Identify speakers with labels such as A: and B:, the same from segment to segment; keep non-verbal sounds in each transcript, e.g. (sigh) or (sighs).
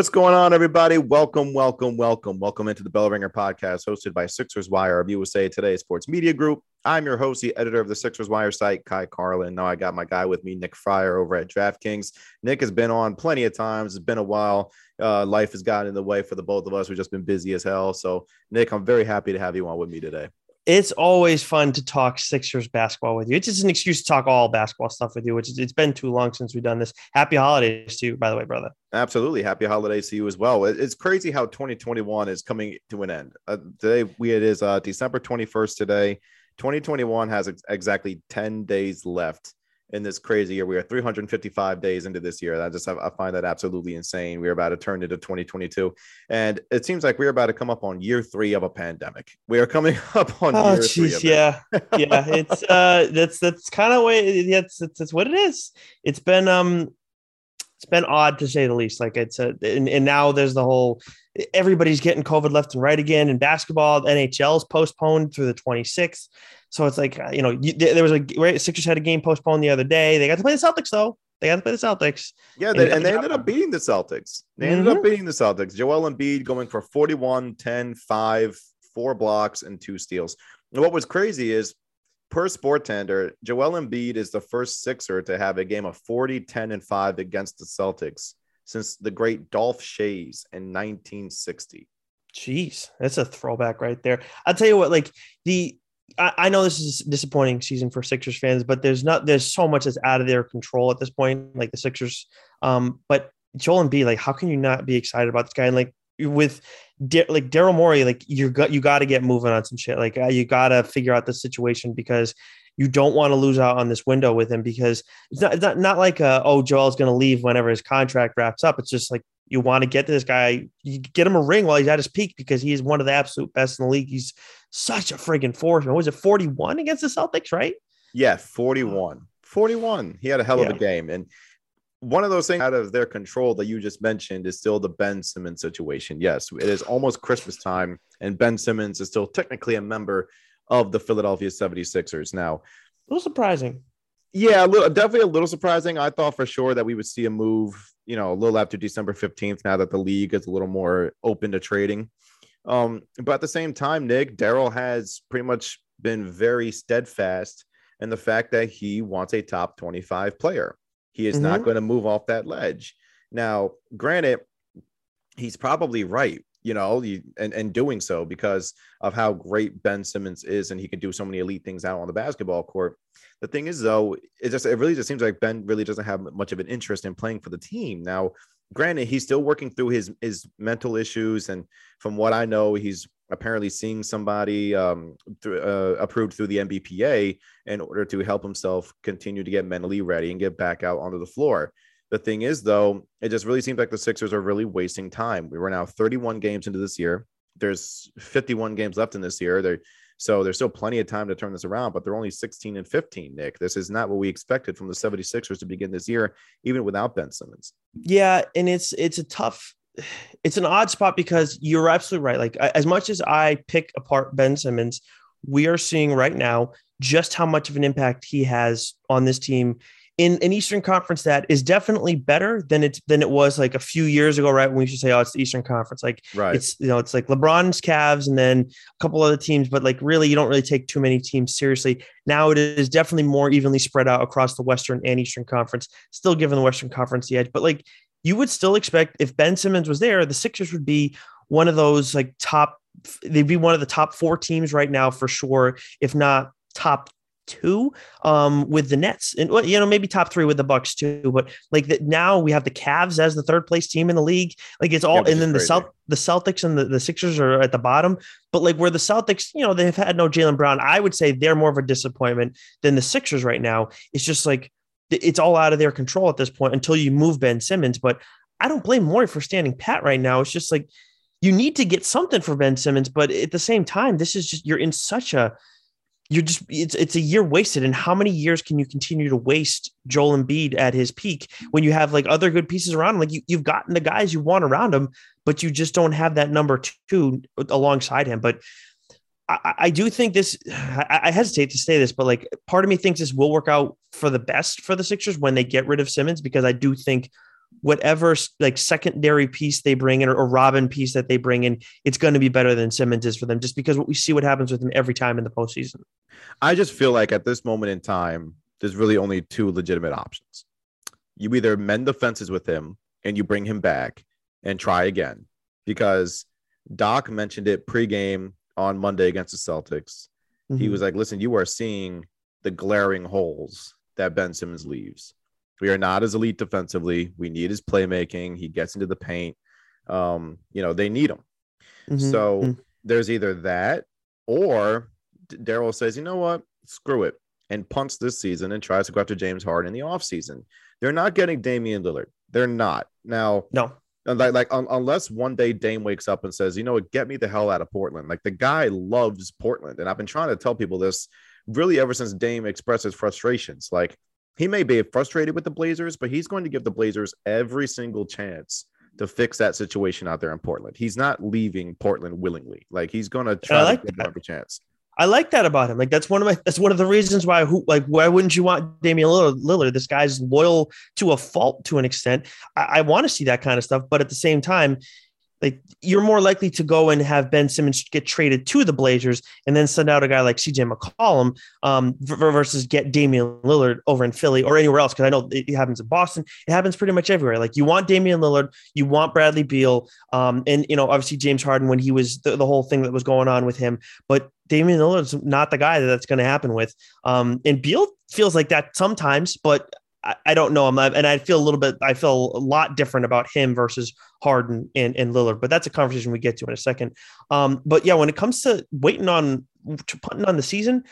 A: What's going on, everybody? Welcome, welcome, welcome, welcome into the Bell Ringer podcast, hosted by Sixers Wire of USA Today Sports Media Group. I'm your host, the editor of the Sixers Wire site, Ky Carlin. Now I got my guy with me, Nick Friar, over at DraftKings. Nick has been on plenty of times. It's been a while. Uh, life has gotten in the way for the both of us. We've just been busy as hell. So, Nick, I'm very happy to have you on with me today
B: it's always fun to talk Sixers basketball with you. It's just an excuse to talk all basketball stuff with you, which is, it's been too long since we've done this. Happy holidays to you, by the way, brother.
A: Absolutely. Happy holidays to you as well. It's crazy how 2021 is coming to an end. Uh, today, we, it is uh, December 21st today. 2021 has ex- exactly 10 days left in this crazy year. We are 355 days into this year. I just have, I find that absolutely insane. We're about to turn into 2022, and it seems like we're about to come up on year three of a pandemic. We are coming (laughs) up on.
B: Oh, jeez, yeah, (laughs) yeah. It's uh, that's that's kind of way. It's, it's it's what it is. It's been um, it's been odd to say the least. Like it's a, and, and now there's the whole. Everybody's getting COVID left and right again in basketball. NHL is postponed through the 26th. So it's like uh, you know you, there was a right, Sixers had a game postponed the other day. They got to play the Celtics though. They got to play the Celtics.
A: Yeah, they, and, and they ended up beating the Celtics. They ended mm-hmm. up beating the Celtics. Joel Embiid going for 41, 10, 5, four blocks, and two steals. And what was crazy is per Sportender, Joel Embiid is the first Sixer to have a game of 40, 10, and 5 against the Celtics since the great Dolph Schayes in 1960.
B: Jeez, that's a throwback right there. I'll tell you what, like the I, I know this is a disappointing season for Sixers fans, but there's not there's so much that's out of their control at this point, like the Sixers. Um, but Joel Embiid, like, how can you not be excited about this guy? And like with like Daryl Morey, like you got you got to get moving on some shit. Like uh, you got to figure out the situation because you don't want to lose out on this window with him because it's not it's not, not like uh, oh Joel's going to leave whenever his contract wraps up. It's just like you want to get this guy, you get him a ring while he's at his peak because he's one of the absolute best in the league. He's such a friggin' force. What Was it 41 against the Celtics, right?
A: Yeah, 41. 41. He had a hell of yeah. a game. And one of those things out of their control that you just mentioned is still the Ben Simmons situation. Yes, it is almost Christmas time, and Ben Simmons is still technically a member of the Philadelphia 76ers. Now, a
B: little surprising.
A: Yeah, a little, definitely a little surprising. I thought for sure that we would see a move you know, a little after December 15th, now that the league is a little more open to trading. Um, but at the same time, Nick, Daryl has pretty much been very steadfast in the fact that he wants a top 25 player. He is mm-hmm. not going to move off that ledge. Now, granted, he's probably right you know, you, and, and doing so because of how great Ben Simmons is and he can do so many elite things out on the basketball court. The thing is, though, it just it really just seems like Ben really doesn't have much of an interest in playing for the team. Now, granted, he's still working through his his mental issues, and from what I know, he's apparently seeing somebody um, through, uh, approved through the NBPA in order to help himself continue to get mentally ready and get back out onto the floor. The thing is, though, it just really seems like the Sixers are really wasting time. We were now 31 games into this year. There's 51 games left in this year. So there's still plenty of time to turn this around, but they're only 16 and 15, Nick. This is not what we expected from the 76ers to begin this year, even without Ben Simmons.
B: Yeah, and it's it's a tough it's an odd spot because you're absolutely right. Like as much as I pick apart Ben Simmons, we are seeing right now just how much of an impact he has on this team in an Eastern Conference that is definitely better than it's than it was like a few years ago, right? When we should say, oh, it's the Eastern Conference. Like right. it's you know, it's like LeBron's Cavs and then a couple other teams, but like really you don't really take too many teams seriously. Now it is definitely more evenly spread out across the Western and Eastern Conference, still giving the Western Conference the edge. But like you would still expect if Ben Simmons was there, the Sixers would be one of those like top they'd be one of the top four teams right now for sure, if not top two um, with the Nets, and you know maybe top three with the Bucks too. But like that now we have the Cavs as the third place team in the league. Like it's all, yeah, and then the South, the Celtics and the, the Sixers are at the bottom. But like where the Celtics, you know, they've had no Jaylen Brown. I would say they're more of a disappointment than the Sixers right now. It's just like it's all out of their control at this point until you move Ben Simmons. But I don't blame Morey for standing pat right now. It's just like you need to get something for Ben Simmons, but at the same time, this is just you're in such a you're just it's it's a year wasted. And how many years can you continue to waste Joel Embiid at his peak when you have like other good pieces around him? Like you, you've gotten the guys you want around him, but you just don't have that number two alongside him. But I, I do think this. I, I hesitate to say this, but like part of me thinks this will work out for the best for the Sixers when they get rid of Simmons because I do think whatever like secondary piece they bring in or, or Robin piece that they bring in, it's going to be better than Simmons is for them, just because what we see what happens with him every time in the postseason.
A: I just feel like at this moment in time, there's really only two legitimate options. You either mend the fences with him and you bring him back and try again, because Doc mentioned it pregame on Monday against the Celtics. Mm-hmm. He was like, "Listen, you are seeing the glaring holes that Ben Simmons leaves." We are not as elite defensively. We need his playmaking. He gets into the paint. Um, you know, they need him. Mm-hmm. So mm-hmm. there's either that or Daryl says, you know what? Screw it. And punts this season and tries to go after James Harden in the offseason. They're not getting Damian Lillard. They're not. Now,
B: no.
A: Like, like um, unless one day Dame wakes up and says, you know what, get me the hell out of Portland. Like the guy loves Portland. And I've been trying to tell people this really ever since Dame expressed his frustrations. Like he may be frustrated with the Blazers, but he's going to give the Blazers every single chance to fix that situation out there in Portland. He's not leaving Portland willingly. Like he's going to try like to give them every chance.
B: I like that about him. Like that's one of my that's one of the reasons why who like why wouldn't you want Damian Lillard? Lillard? This guy's loyal to a fault to an extent. I, I want to see that kind of stuff, but at the same time, like you're more likely to go and have Ben Simmons get traded to the Blazers and then send out a guy like CJ McCollum um, versus get Damian Lillard over in Philly or anywhere else. Cause I know it happens in Boston. It happens pretty much everywhere. Like you want Damian Lillard, you want Bradley Beal, um, and you know, obviously James Harden when he was the, the whole thing that was going on with him, but Damian Lillard's not the guy that that's going to happen with. Um, and Beal feels like that sometimes, but I, don't know him, and I feel a little bit. I feel a lot different about him versus Harden and, and Lillard. But that's a conversation we get to in a second. Um, but yeah, when it comes to waiting on to putting on the season,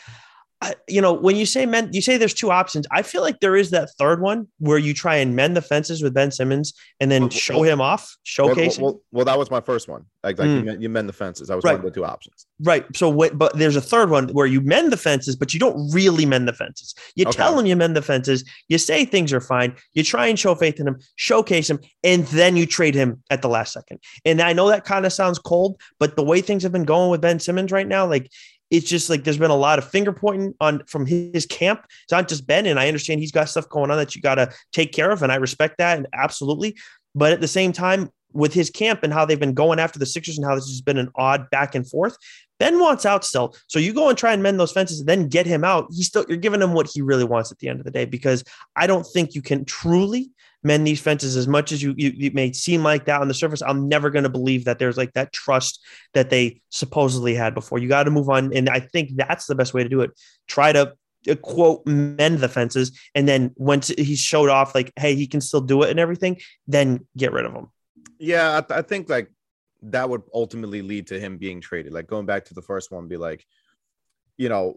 B: you know, when you say men, you say there's two options. I feel like there is that third one where you try and mend the fences with Ben Simmons and then well, show well, him off, showcase.
A: Well, well, well, that was my first one. Like, like mm. you, mend, you, mend, the fences. That was right. one of the two options.
B: Right. So, but there's a third one where you mend the fences, but you don't really mend the fences. You okay. tell him you mend the fences. You say things are fine. You try and show faith in him, showcase him, and then you trade him at the last second. And I know that kind of sounds cold, but the way things have been going with Ben Simmons right now, like it's just like there's been a lot of finger pointing on from his camp. It's not just Ben, and I understand he's got stuff going on that you got to take care of, and I respect that and absolutely. But at the same time, with his camp and how they've been going after the Sixers and how this has been an odd back and forth, Ben wants out still. So you go and try and mend those fences and then get him out. He's still you're giving him what he really wants at the end of the day because I don't think you can truly mend these fences as much as you, you it may seem like that on the surface i'm never going to believe that there's like that trust that they supposedly had before. You got to move on and i think that's the best way to do it. Try to uh, quote mend the fences and then once he showed off like hey he can still do it and everything then get rid of him.
A: Yeah I, th- I think like that would ultimately lead to him being traded. Like going back to the first one be like you know,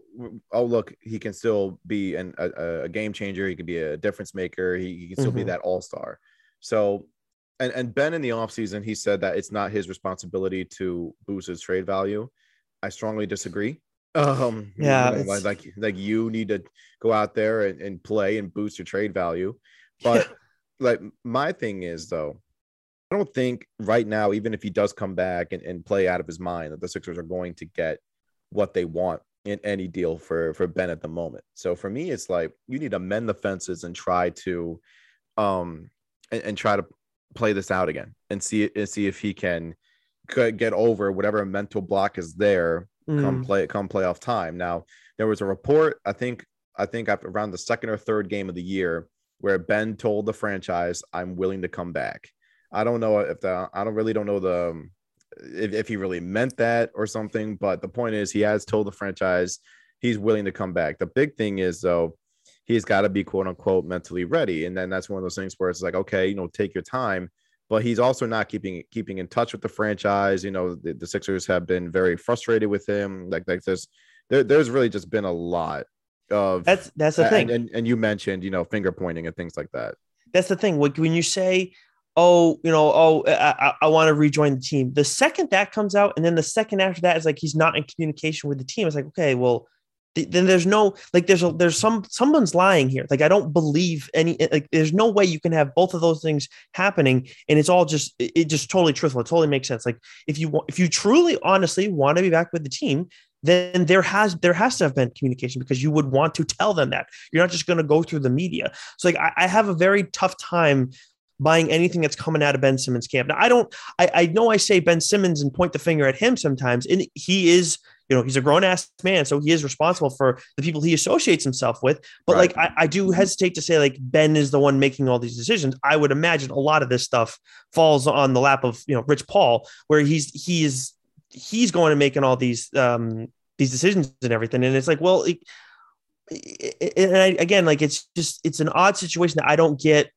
A: oh look, he can still be an, a, a game changer. He can be a difference maker. He, he can still mm-hmm. be that all star. So, and and Ben in the offseason, he said that it's not his responsibility to boost his trade value. I strongly disagree. Um, (sighs)
B: yeah,
A: you know, like like you need to go out there and, and play and boost your trade value. (laughs) But like my thing is though, I don't think right now, even if he does come back and, and play out of his mind, that the Sixers are going to get what they want in any deal for for Ben at the moment. So for me, it's like you need to mend the fences and try to um and, and try to play this out again and see and see if he can get over whatever mental block is there mm. come play come playoff time. Now there was a report I think I think around the second or third game of the year where Ben told the franchise, "I'm willing to come back." I don't know if the I don't really don't know the um, if, if he really meant that or something. But the point is, he has told the franchise he's willing to come back. The big thing is, though, he's got to be quote unquote mentally ready. And then that's one of those things where it's like, okay, you know, take your time. But he's also not keeping keeping in touch with the franchise. You know, the, the Sixers have been very frustrated with him. Like like this, there, there's really just been a lot of
B: that's that's the thing.
A: And, and, and you mentioned, you know, finger pointing and things like that.
B: That's the thing. When you say oh, you know, oh, I, I want to rejoin the team. The second that comes out, and then the second after that is like he's not in communication with the team. It's like, okay, well, th- then there's no like there's a there's some someone's lying here. Like I don't believe any eh, like there's no way you can have both of those things happening, and it's all just it, it just totally truthful. It totally makes sense. Like if you if you truly honestly want to be back with the team, then there has there has to have been communication because you would want to tell them that you're not just going to go through the media so like I, I, have a very tough time buying anything that's coming out of Ben Simmons camp. Now, I don't, I, I know I say Ben Simmons and point the finger at him sometimes, and he is, you know, he's a grown ass man, so he is responsible for the people he associates himself with. But right. like, I, I do hesitate to say like Ben is the one making all these decisions. I would imagine a lot of this stuff falls on the lap of you know Rich Paul, where he's he is he's going to making all these um these decisions and everything, and it's like, well. It, and I, again, like it's just it's an odd situation that I don't get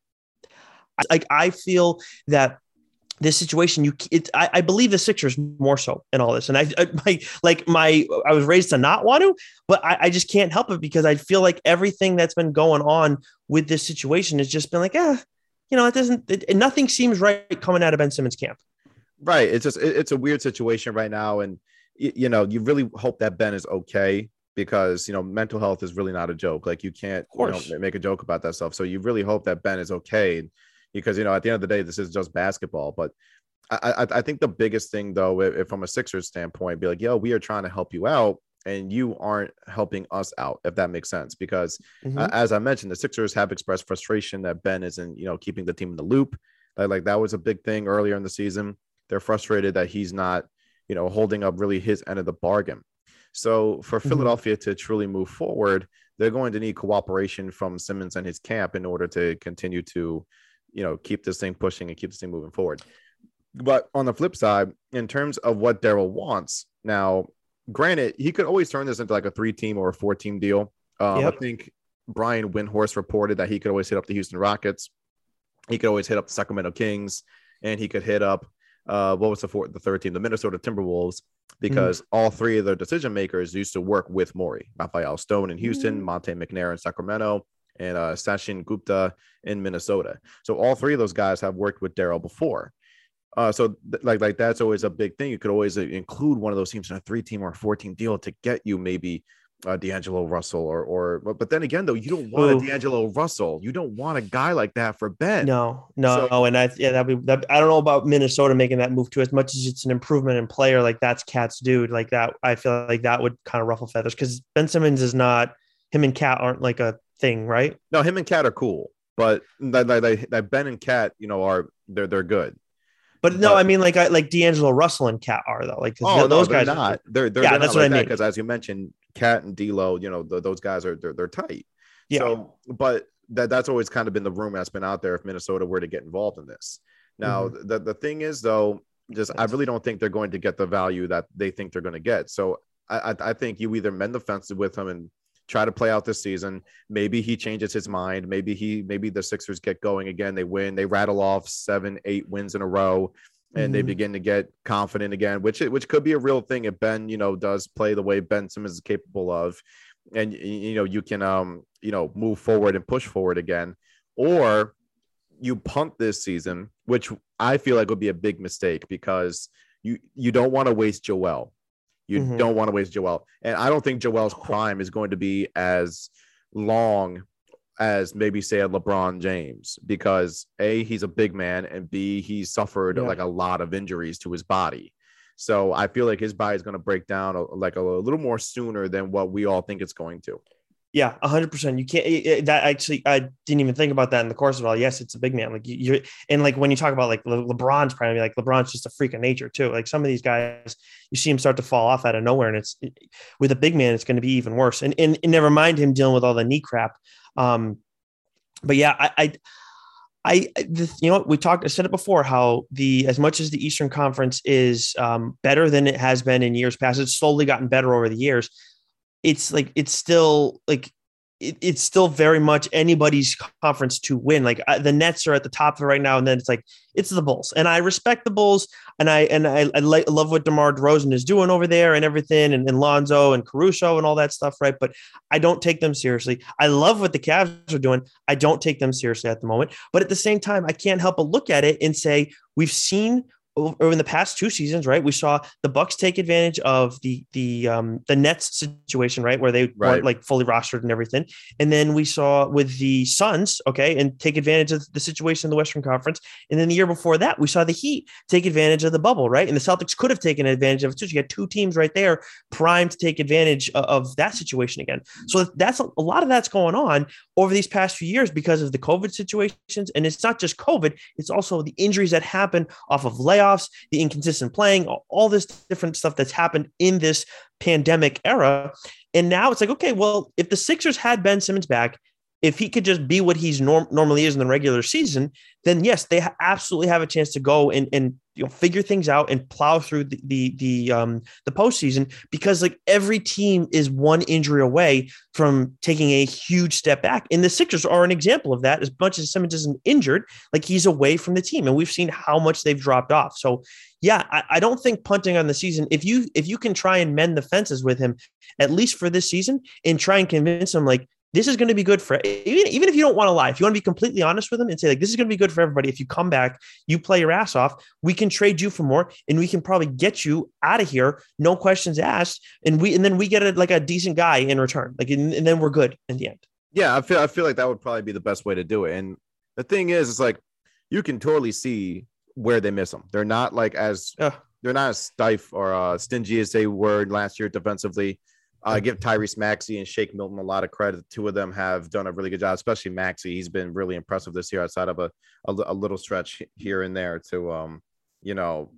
B: like I feel that this situation you it, I, I, believe the sixers more so in all this. And I, I my like my i was raised to not want to but I, I, just can't help it because i feel like everything that's been going on with this situation has just been like ah you know it doesn't it, nothing seems right coming out of ben simmons camp.
A: Right. It's just it, it's a weird situation right now. And you, you know you really hope that ben is okay because you know mental health is really not a joke. Like you can't you know, make a joke about that stuff. So you really hope that ben is okay because you know at the end of the day this is just basketball. But i i, I think the biggest thing though if, if from a sixers standpoint be like yo we are trying to help you out and you aren't helping us out if that makes sense. Because mm-hmm. uh, as i mentioned the sixers have expressed frustration that ben isn't you know keeping the team in the loop. Like, like that was a big thing earlier in the season. They're frustrated that he's not you know holding up really his end of the bargain. So for mm-hmm. philadelphia to truly move forward they're going to need cooperation from simmons and his camp in order to continue to you know keep this thing pushing and keep this thing moving forward. But on the flip side, in terms of what Daryl wants, now, granted, he could always turn this into like a three team or a four team deal. Um, yep. I think Brian Windhorst reported that he could always hit up the Houston Rockets. He could always hit up the Sacramento Kings, and he could hit up uh, what was the fourth, the third team, the Minnesota Timberwolves, because mm. all three of their decision makers used to work with Morey, Rafael Stone in Houston, mm. Monte McNair in Sacramento, and uh, Sachin Gupta in Minnesota. So all three of those guys have worked with Daryl before. Uh, so th- like like that's always a big thing. You could always uh, include one of those teams in a three team or four team deal to get you maybe uh, D'Angelo Russell or or but then again though you don't want Ooh. a D'Angelo Russell. You don't want a guy like that for Ben.
B: No, no, so, and I yeah that be that, I don't know about Minnesota making that move too as much as it's an improvement in player like that's KAT's dude like that. I feel like that would kind of ruffle feathers because Ben Simmons is not him and Cat aren't like a thing, right?
A: No, him and KAT are cool, but that, Ben and KAT, you know, are they're they're good.
B: But no, but, I mean like I, like D'Angelo Russell and KAT are though. Like
A: oh, those no, guys not. Are, they're they're yeah, that's what like I mean. Because as you mentioned, KAT and D'Lo, you know, the, those guys are they're, they're tight. Yeah. So, but that that's always kind of been the rumor that's been out there if Minnesota were to get involved in this. Now, mm-hmm. the the thing is though, just I really don't think they're going to get the value that they think they're going to get. So I, I think you either mend the fences with him and try to play out this season. Maybe he changes his mind. Maybe he maybe the Sixers get going again. They win. They rattle off seven, eight wins in a row, and mm-hmm. they begin to get confident again, which which could be a real thing if Ben you know does play the way Ben Simmons is capable of, and you know you can um you know move forward and push forward again, or you punt this season, which I feel like would be a big mistake because you you don't want to waste Joel. You mm-hmm. don't want to waste Joel. And I don't think Joel's prime is going to be as long as maybe say a LeBron James because A, he's a big man, and B, he's suffered yeah. like a lot of injuries to his body. So I feel like his body is going to break down a, like a, a little more sooner than what we all think it's going to.
B: Yeah, hundred percent. You can't. It, that actually, I didn't even think about that in the course of all. Yes, it's a big man. Like you, are and like when you talk about like Le, LeBron's prime, like LeBron's just a freak of nature too. Like some of these guys, you see him start to fall off out of nowhere, and it's it, with a big man, it's going to be even worse. And, and, and never mind him dealing with all the knee crap. Um, but yeah, I, I I, you know, we talked, I said it before, how the, as much as the Eastern Conference is um, better than it has been in years past, it's slowly gotten better over the years it's like it's still like it, it's still very much anybody's conference to win. Like uh, the Nets are at the top right now, and then it's like it's the Bulls, and I respect the Bulls, and I and I, I like, love what DeMar DeRozan is doing over there, and everything, and, and Lonzo and Caruso and all that stuff, right? But I don't take them seriously. I love what the Cavs are doing. I don't take them seriously at the moment, but at the same time, I can't help but look at it and say we've seen over in the past two seasons, right? We saw the Bucks take advantage of the the um the Nets situation, right, where they
A: Right.
B: weren't like fully rostered and everything, and then we saw with the Suns, okay, and take advantage of the situation in the Western Conference, and then the year before that, we saw the Heat take advantage of the bubble, right, and the Celtics could have taken advantage of it too. So you had two teams right there primed to take advantage of, of that situation again. So that's a, a lot of that's going on over these past few years because of the COVID situations, and it's not just COVID; it's also the injuries that happen off of layoffs, the inconsistent playing, all, all this different stuff that's happened in this pandemic era. And now it's like, okay, well, if the Sixers had Ben Simmons back, if he could just be what he's norm- normally is in the regular season, then yes, they ha- absolutely have a chance to go and and you know figure things out and plow through the the the um the postseason because like every team is one injury away from taking a huge step back. And the Sixers are an example of that. As much as Simmons isn't injured, like he's away from the team, and we've seen how much they've dropped off. So yeah, I, I don't think punting on the season. If you if you can try and mend the fences with him, at least for this season, and try and convince him like this is going to be good for even, even if you don't want to lie, if you want to be completely honest with them and say like this is going to be good for everybody. If you come back, you play your ass off, we can trade you for more, and we can probably get you out of here, no questions asked, and we and then we get a, like a decent guy in return, like and, and then we're good in the end.
A: Yeah, I feel I feel like that would probably be the best way to do it. And the thing is, it's like you can totally see where they miss them. They're not like as they're not as stiff or uh, stingy as they were last year defensively. I give Tyrese Maxey and Shake Milton a lot of credit. The two of them have done a really good job, especially Maxey. He's been really impressive this year outside of a, a, a little stretch here and there to um, you know,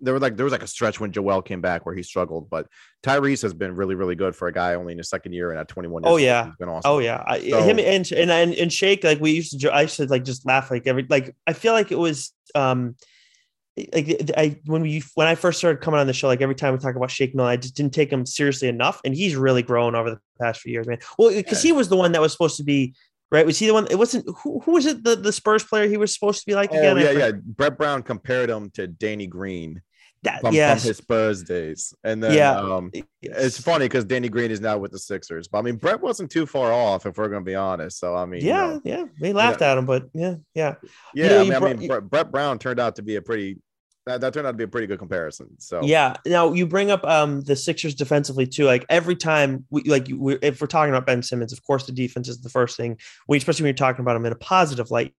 A: there was like there was like a stretch when Joel came back where he struggled, but Tyrese has been really, really good for a guy only in his second year and at 21
B: Oh, yeah.
A: He's been awesome.
B: Oh yeah, I,
A: So-
B: him and and and and Shake like we used to. I used to like just laugh like every like I feel like it was um like I when we when I first started coming on the show like every time we talk about Shake Mill I just didn't take him seriously enough and he's really grown over the past few years man. Well, because he was the one that was supposed to be right. Was he the one? It wasn't who, who was it the the Spurs player he was supposed to be like
A: Oh
B: again?
A: Yeah, yeah. Brett Brown compared him to Danny Green
B: That,
A: from,
B: yes.
A: from his Spurs days, and then
B: Yeah.
A: um,
B: Yes.
A: it's funny because Danny Green is now with the Sixers. But I mean, Brett wasn't too far off, if we're gonna be honest. So I mean, you
B: Yeah,
A: know,
B: yeah. We laughed at him, but yeah, yeah.
A: yeah.
B: know,
A: I
B: you
A: mean, I mean Brett, Brett Brown turned out to be a pretty that, that turned out to be a pretty good comparison. So
B: Yeah. Now you bring up um the Sixers defensively too. Like every time we like we, if we're talking about Ben Simmons, of course the defense is the first thing. We especially when you're talking about him in a positive light.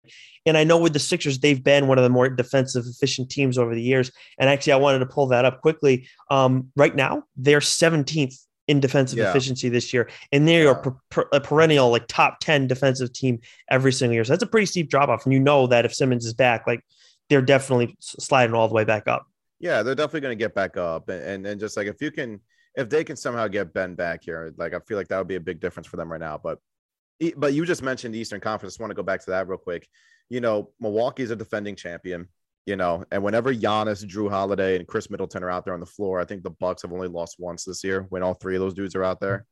B: And I know with the Sixers, they've been one of the more defensive efficient teams over the years. And actually, I wanted to pull that up quickly. Um, right now, they're 17th in defensive
A: Yeah.
B: efficiency this year, and they are per, per, a perennial like top 10 defensive team every single year. So that's a pretty steep drop off. And you know that if Simmons is back, like they're definitely sliding all the way back up.
A: yeah, they're definitely gonna get back up, and, and and just like if you can, if they can somehow get Ben back here, like I feel like that would be a big difference for them right now. But but you just mentioned the Eastern Conference. I want to go back to that real quick. You know, Milwaukee's a defending champion. You know, and whenever Giannis, Jrue Holiday, and Khris Middleton are out there on the floor, I think the Bucks have only lost once this year when all three of those dudes are out there.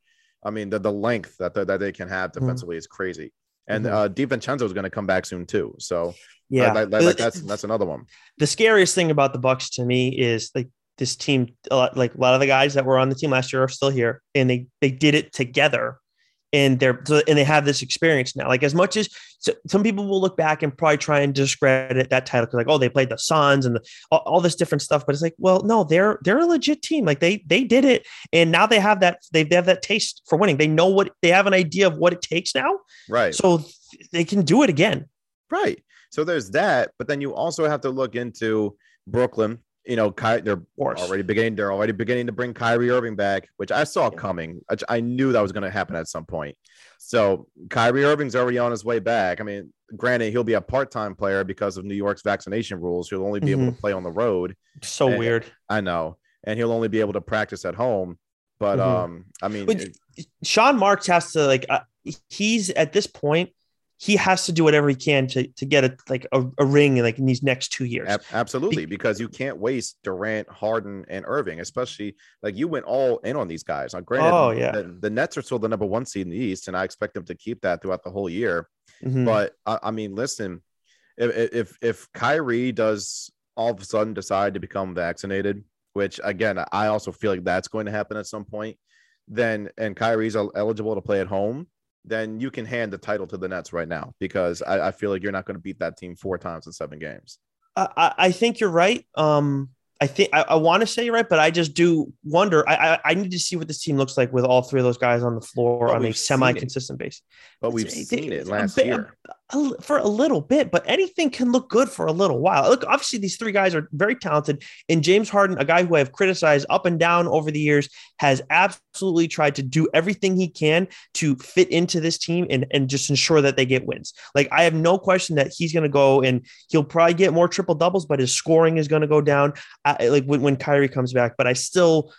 A: I mean, the, the length that the, that they can have mm-hmm. defensively is crazy. And
B: Mhm.
A: uh, DiVincenzo is going to come back soon too. So
B: Yeah,
A: like, like, like that's that's another one.
B: the scariest thing about the Bucks to me is like this team. A lot, like a lot of the guys that were on the team last year are still here, and they they did it together, and they're so- and they have this experience now. Like as much as so, some people will look back and probably try and discredit that title because like oh they played the Suns and the, all, all this different stuff, but it's like well no they're they're a legit team. Like they they did it, and now they have that they they have that taste for winning. They know what they have an idea of what it takes now,
A: Right.
B: so th- they can do it again.
A: Right. So there's that, but then you also have to look into Brooklyn. You know, Ky- they're already beginning. They're already beginning to bring Kyrie Irving back, which I saw
B: Yeah.
A: coming. I, I knew that was going to happen at some point. So Kyrie Irving's already on his way back. I mean, granted, he'll be a part-time player because of New York's vaccination rules. He'll only be able to play on the road.
B: So
A: And-
B: weird.
A: I know, and he'll only be able to practice at home. But
B: Mhm.
A: um, I mean,
B: But
A: it-
B: Sean Marks has to like uh, he's at this point he has to do whatever he can to to get a like a, a ring in like in these next two years.
A: Ab- absolutely, because you can't waste Durant, Harden, and Irving, especially like you went all in on these guys. Now, granted,
B: Oh, yeah.
A: the, the Nets are still the number one seed in the East, and I expect them to keep that throughout the whole year.
B: Mhm.
A: But I, I mean, listen, if, if if Kyrie does all of a sudden decide to become vaccinated, which again I also feel like that's going to happen at some point, then and Kyrie's el- eligible to play at home, then you can hand the title to the Nets right now because I, I feel like you're not going to beat that team four times in seven games.
B: I, I think you're right. Um, I think I, I want to say you're right, but I just do wonder. I, I, I need to see what this team looks like with all three of those guys on the floor
A: But
B: on a semi-consistent basis.
A: But we've
B: It's-
A: seen it
B: a
A: last
B: bit-
A: year.
B: a- for a little bit, but anything can look good for a little while. Look, obviously, these three guys are very talented. And James Harden, a guy who I've criticized up and down over the years, has absolutely tried to do everything he can to fit into this team and, and just ensure that they get wins. Like, I have no question that he's going to go and he'll probably get more triple doubles, but his scoring is going to go down uh, like when, when Kyrie comes back. But I still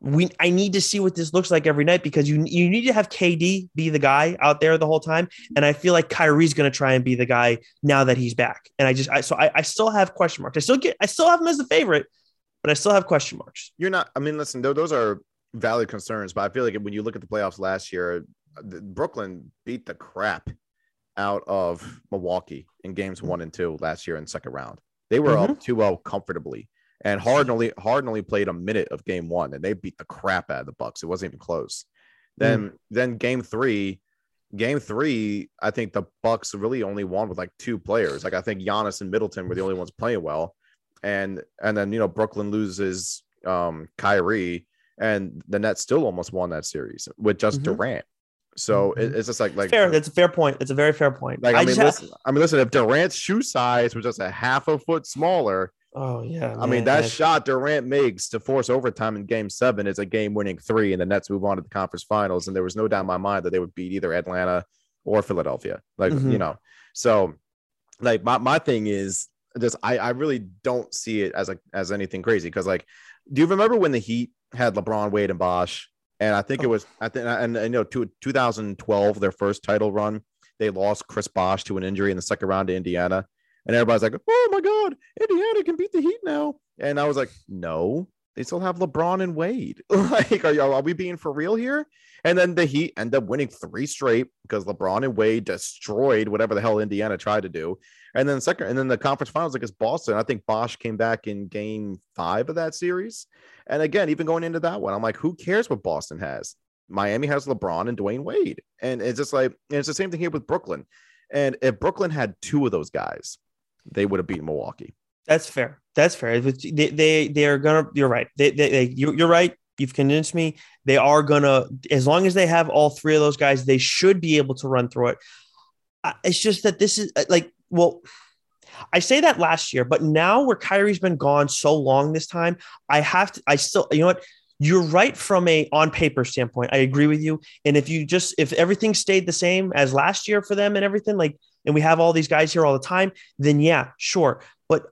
B: we I need to see what this looks like every night because you you need to have KD be the guy out there the whole time, and I feel like Kyrie's going to try and be the guy now that he's back. And I just I so I, I still have question marks. I still get I still have him as the favorite, but I still have question marks.
A: You're not. I mean, listen, tho- those are valid concerns, but I feel like when you look at the playoffs last year, the- Brooklyn beat the crap out of Milwaukee in games one and two last year in second round. They were up mm-hmm. 2-0 comfortably. And Harden only Harden only played a minute of game one, and they beat the crap out of the Bucks. It wasn't even close. Then then game three, game three, I think the Bucks really only won with like two players. Like I think Giannis and Middleton were the only ones playing well, and and then you know Brooklyn loses um Kyrie, and the Nets still almost won that series with just
B: Mhm.
A: Durant. So
B: Mhm.
A: it's just like like
B: fair. That's a fair point. It's a very fair point.
A: like I, mean,
B: just have-
A: listen, I mean, listen. If Durant's shoe size was just a half a foot smaller,
B: oh yeah.
A: I mean, that shot Durant makes to force overtime in game seven is a game winning three, and the Nets move on to the conference finals. And there was no doubt in my mind that they would beat either Atlanta or Philadelphia. Like,
B: Mhm.
A: you know, so like my, my thing is just I, I really don't see it as a as anything crazy because like do you remember when the Heat had LeBron, Wade, and Bosh? And I think it was I think and, and you know to 2012 their first title run they lost Chris Bosh to an injury in the second round to Indiana. And everybody's like, oh my God, Indiana can beat the Heat now. And I was like, no, they still have LeBron and Wade. (laughs) like, are, are we being for real here? And then the Heat end up winning three straight because LeBron and Wade destroyed whatever the hell Indiana tried to do. And then the second, and then the conference finals against Boston. I think Bosh came back in game five of that series. And again, even going into that one, I'm like, who cares what Boston has? Miami has LeBron and Dwyane Wade. And it's just like, and it's the same thing here with Brooklyn. And if Brooklyn had two of those guys, they would have beaten Milwaukee.
B: That's fair. That's fair. They they they are gonna. You're right. They, they, they you, you're right. You've convinced me. They are gonna. As long as they have all three of those guys, they should be able to run through it. It's just that this is uh, like well. I say that last year, but now where Kyrie's been gone so long this time, I have to. I still, you know what? You're right from a on paper standpoint. I agree with you. And if you just if everything stayed the same as last year for them and everything, like, and we have all these guys here all the time, then yeah, sure. But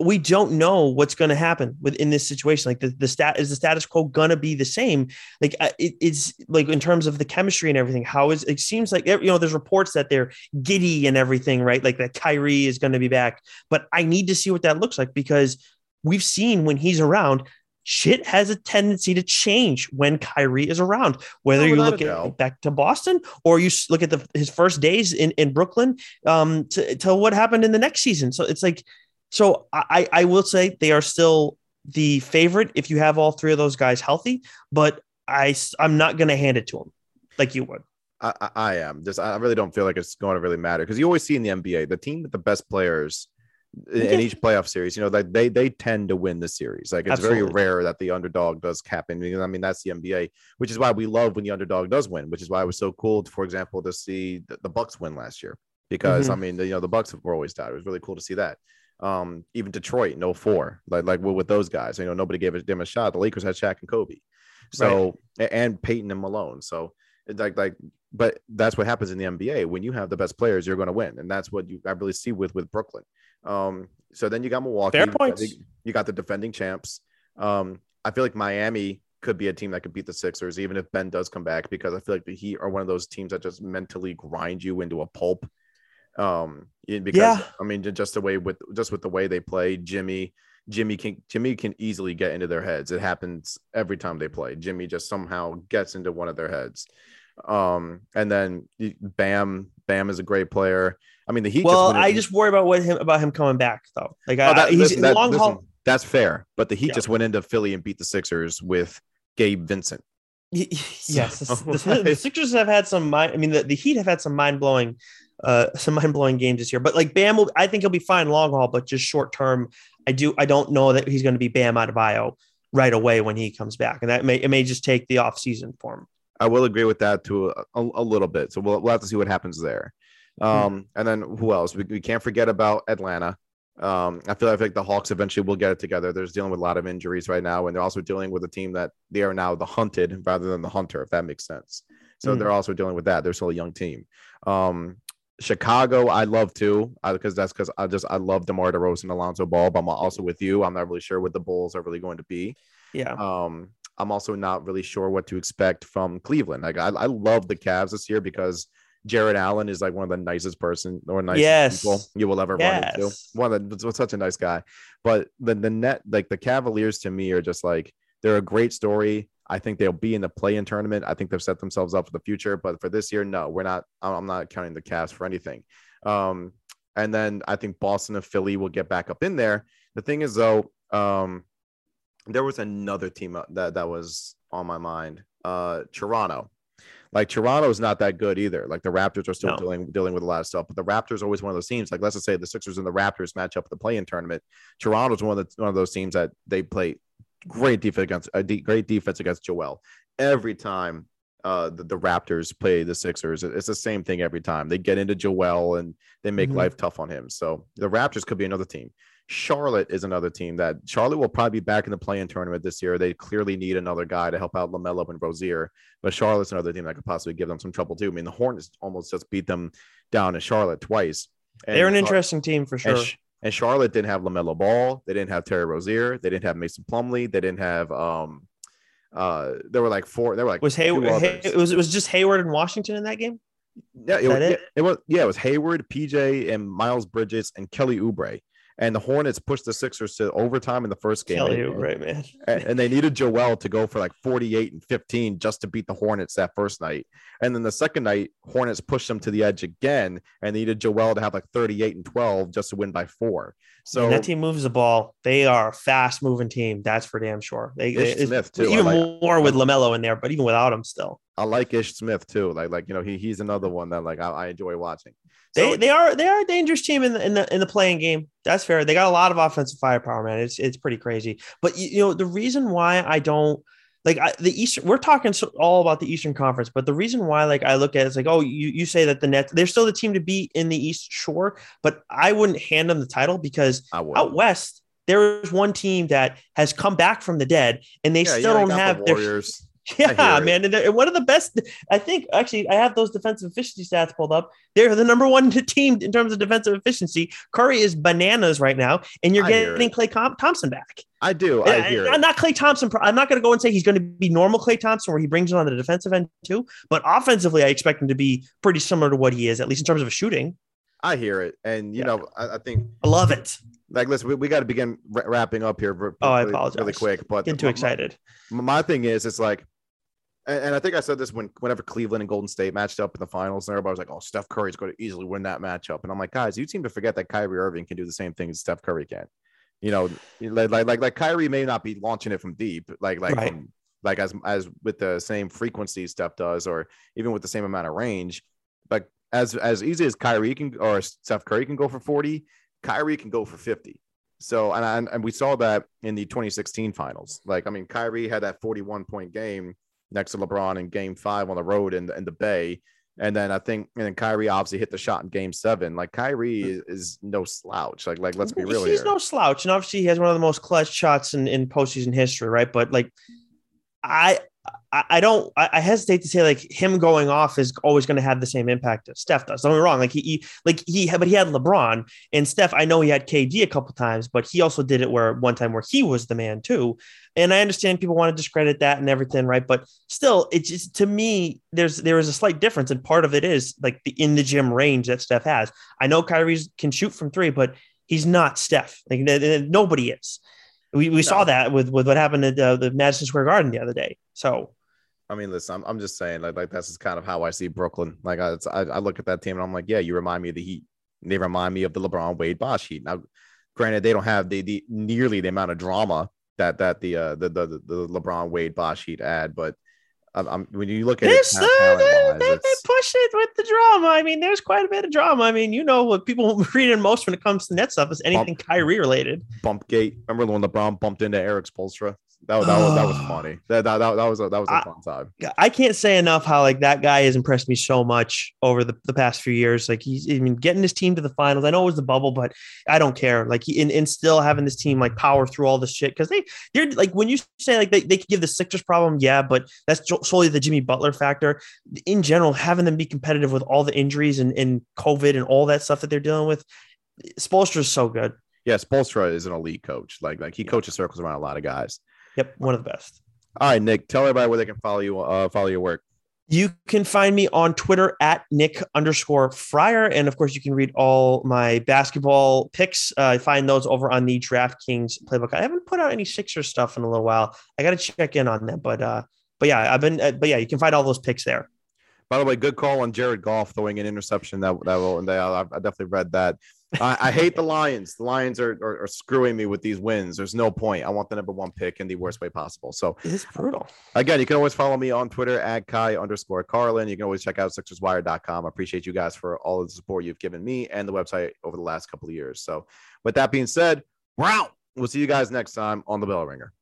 B: we don't know what's going to happen within this situation. Like the, the stat is the status quo going to be the same? Like it, it's like in terms of the chemistry and everything, how is it seems like, you know, there's reports that they're giddy and everything, right? Like that Kyrie is going to be back, but I need to see what that looks like because we've seen when he's around, shit has a tendency to change when Kyrie is around. Whether
A: Oh,
B: you look at back to Boston or you look at the his first days in in Brooklyn, um, to, to what happened in the next season. So it's like, so I I will say they are still the favorite if you have all three of those guys healthy, but I, I'm not going to hand it to them like you would.
A: I, I, I am just I really don't feel like it's going to really matter because you always see in the NBA the team with the best players in, in each playoff series, you know, like they they tend to win the series. Like it's very rare that the underdog does happen. Because, I mean, that's the NBA, which is why we love when the underdog does win. Which is why it was so cool, for example, to see the, the Bucks win last year. Because I mean, the, you know, the Bucks were always down. It was really cool to see that. Um, even Detroit in 04, like like with, those guys, you know, nobody gave them a shot. The Lakers had Shaq and Kobe, so a- and Peyton and Malone. So like like but that's what happens in the NBA. When you have the best players, you're going to win, and that's what you I really see with with Brooklyn. Um, so then you got Milwaukee.
B: Fair
A: you got
B: points.
A: the- You got the defending champs. Um, I feel like Miami could be a team that could beat the Sixers, even if Ben does come back, because I feel like the Heat are one of those teams that just mentally grind you into a pulp. Um, because
B: Yeah.
A: I mean, just the way with just with the way they play, Jimmy, Jimmy can Jimmy can easily get into their heads. It happens every time they play. Jimmy just somehow gets into one of their heads. Um, and then Bam, Bam is a great player. I mean, the Heat.
B: Well,
A: just
B: I just worry about what him about him coming back though. Like
A: Oh, that-
B: I- he's
A: that-
B: long
A: listen,
B: haul.
A: That's fair, but the Heat
B: Yeah.
A: just went into Philly and beat the Sixers with Gabe Vincent.
B: Yes,
A: So,
B: the- (laughs) the Sixers have had some mind. I mean, the, the Heat have had some mind blowing uh, some mind blowing games this year. But like Bam, will, I think he'll be fine long haul, but just short term, I do I don't know that he's going to be Bam Adebayo right away when he comes back, and that may it may just take the off season for him.
A: I will agree with that to a, a, little bit. So we'll, we'll have to see what happens there. Hmm. Um. And then who else? We, we can't forget about Atlanta. Um, I feel like the Hawks eventually will get it together. They're dealing with a lot of injuries right now, and they're also dealing with a team that they are now the hunted rather than the hunter, if that makes sense. So mm. they're also dealing with that. They're still a young team. Um, Chicago, I love too, because that's because I just I love DeMar DeRozan and Alonzo Ball, but I'm also with you. I'm not really sure what the Bulls are really going to be.
B: Yeah.
A: Um, I'm also not really sure what to expect from Cleveland. Like I, I love the Cavs this year because Jarrett Allen is like one of the nicest person or nicest yes. people you will ever yes. run into. One of the, such a nice guy. But the the net like the Cavaliers to me are just like they're a great story. I think they'll be in the play-in tournament. I think they've set themselves up for the future. But for this year, no, we're not. I'm not counting the Cavs for anything. Um, and then I think Boston and Philly will get back up in there. The thing is, though, um, there was another team that that was on my mind. Uh, Toronto. Like Toronto is not that good either. Like the Raptors are still no. dealing dealing with a lot of stuff, but the Raptors are always one of those teams. Like let's just say the Sixers and the Raptors match up the play-in tournament. Toronto's one of the one of those teams that they play great defense against a de- great defense against Joel every time. Uh, the, the Raptors play the Sixers. It's the same thing every time. They get into Joel and they make mm-hmm. life tough on him. So the Raptors could be another team. Charlotte is another team that Charlotte will probably be back in the play-in tournament this year. They clearly need another guy to help out LaMelo and Rozier, but Charlotte's another team that could possibly give them some trouble too. I mean, the Hornets almost just beat them down in Charlotte twice.
B: And They're an interesting team for sure.
A: And, Charlotte didn't have LaMelo Ball. They didn't have Terry Rozier. They didn't have Mason Plumlee. They didn't have um. Uh, there were like four. There were like
B: was Hayward. Hay, it was it was just Hayward and Washington in that game.
A: Yeah, it, it? it was. Yeah, it was Hayward, PJ, and Miles Bridges and Kelly Oubre and the Hornets pushed the Sixers to overtime in the first game.
B: Tell you, right, man. (laughs)
A: and they needed Joel to go for like 48 and 15 just to beat the Hornets that first night. And then the second night, Hornets pushed them to the edge again and they needed Joel to have like 38 and 12 just to win by four. So
B: and that team moves the ball. They are a fast moving team. That's for damn sure. They,
A: Ish Smith too.
B: Even like, more with LaMelo in there, but even without him still.
A: I like Ish Smith too. Like, like, you know, he, he's another one that like I, I enjoy watching.
B: So, they, they are they are a dangerous team in the, in the in the play-in game. That's fair. They got a lot of offensive firepower, man. It's it's pretty crazy. But you, you know the reason why I don't like I, the Eastern. We're talking all about the Eastern Conference, but the reason why like I look at it, it's like oh you you say that the Nets they're still the team to beat in the East Shore, but I wouldn't hand them the title because out west there is one team that has come back from the dead and they yeah, still don't have the Warriors. (laughs) Yeah, man. And one of the best, I think, actually, I have those defensive efficiency stats pulled up. They're the number one (laughs) team in terms of defensive efficiency. Curry is bananas right now, and you're getting Klay Thompson back.
A: I do. I hear
B: I'm not Klay Thompson. I'm not going to go and say he's going to be normal Klay Thompson, where he brings it on the defensive end too. But offensively, I expect him to be pretty similar to what he is, at least in terms of shooting.
A: I hear it, and you yeah. know, I, I, think
B: I love it.
A: Like, listen, we, we got to begin wrapping up here. Really,
B: oh, I apologize.
A: Really quick, but
B: getting too excited.
A: My, my thing is, it's like and, and I think I said this when whenever Cleveland and Golden State matched up in the finals, and everybody was like, "Oh, Steph Curry's going to easily win that matchup," and I'm like, guys, you seem to forget that Kyrie Irving can do the same thing as Steph Curry can. You know, like like like, like Kyrie may not be launching it from deep, like like right. from, like as as with the same frequency Steph does, or even with the same amount of range. But as as easy as Kyrie can or Steph Curry can go for 40, Kyrie can go for 50. So and and we saw that in the 2016 finals. Like I mean, Kyrie had that 41 point game next to LeBron in game five on the road in, in the Bay. And then I think, and then Kyrie obviously hit the shot in game seven. Like Kyrie hmm. is, is no slouch. Like, like let's be real
B: He's
A: here.
B: no slouch. And obviously he has one of the most clutch shots in, in postseason history, right? But like, I, I, don't. I, hesitate to say like him going off is always going to have the same impact as Steph does. Don't get me wrong. Like he, he, like he, but he had LeBron and Steph. I know he had KD a couple times, but he also did it where one time where he was the man too. And I understand people want to discredit that and everything, right? But still, it's just to me, there's there is a slight difference, and part of it is like the in the gym range that Steph has. I know Kyrie can shoot from three, but he's not Steph. Like nobody is. We, we no. saw that with, with what happened at uh, the Madison Square Garden the other day. So,
A: I mean, listen, I'm, I'm just saying, like, like that's is kind of how I see Brooklyn. Like, I, I, I look at that team and I'm like, yeah, you remind me of the Heat. They remind me of the LeBron Wade Bosh Heat. Now, granted, they don't have the, the nearly the amount of drama that that the uh the the, the LeBron Wade Bosh Heat had, but I'm, I'm, when you look at
B: This,
A: it,
B: uh, they, they, they
A: it's-
B: push it with the drama. I mean, there's quite a bit of drama. I mean, you know what people (laughs) read in most when it comes to net stuff is anything Kyrie related.
A: bump gate. Remember when LeBron bumped into Erik Spoelstra? That, was- that was that was
B: Oh.
A: funny. That, that, that, that was a, that was a
B: I-
A: fun time.
B: I can't say enough how like that guy has impressed me so much over the, the past few years. Like he's I mean getting his team to the finals. I know it was the bubble, but I don't care. Like he and, and still having this team like power through all this shit because they they're like when you say like they, they could give the Sixers problem, yeah, but that's solely the Jimmy Butler factor. In general, having them be competitive with all the injuries and, and COVID and all that stuff that they're dealing with, Spoelstra is so good.
A: Yeah, Spoelstra is an elite coach. Like like he coaches circles around a lot of guys.
B: Yep, one of the best.
A: All right, Nick, tell everybody where they can follow you. Uh, follow your work.
B: You can find me on Twitter at Nick underscore Friar. And of course, you can read all my basketball picks. Uh, find those over on the DraftKings playbook. I haven't put out any Sixers stuff in a little while. I got to check in on that. But uh, but yeah, I've been, uh, but yeah, you can find all those picks there.
A: By the way, good call on Jared Goff throwing an interception. That that will, and they, I, I definitely read that. I, I hate the Lions. The Lions are, are are screwing me with these wins. There's no point. I want the number one pick in the worst way possible. So
B: It's brutal.
A: Again, you can always follow me on Twitter at Ky underscore Carlin. You can always check out SixersWire.com. I appreciate you guys for all of the support you've given me and the website over the last couple of years. So, with that being said, we're out. We'll see you guys next time on the Bell Ringer.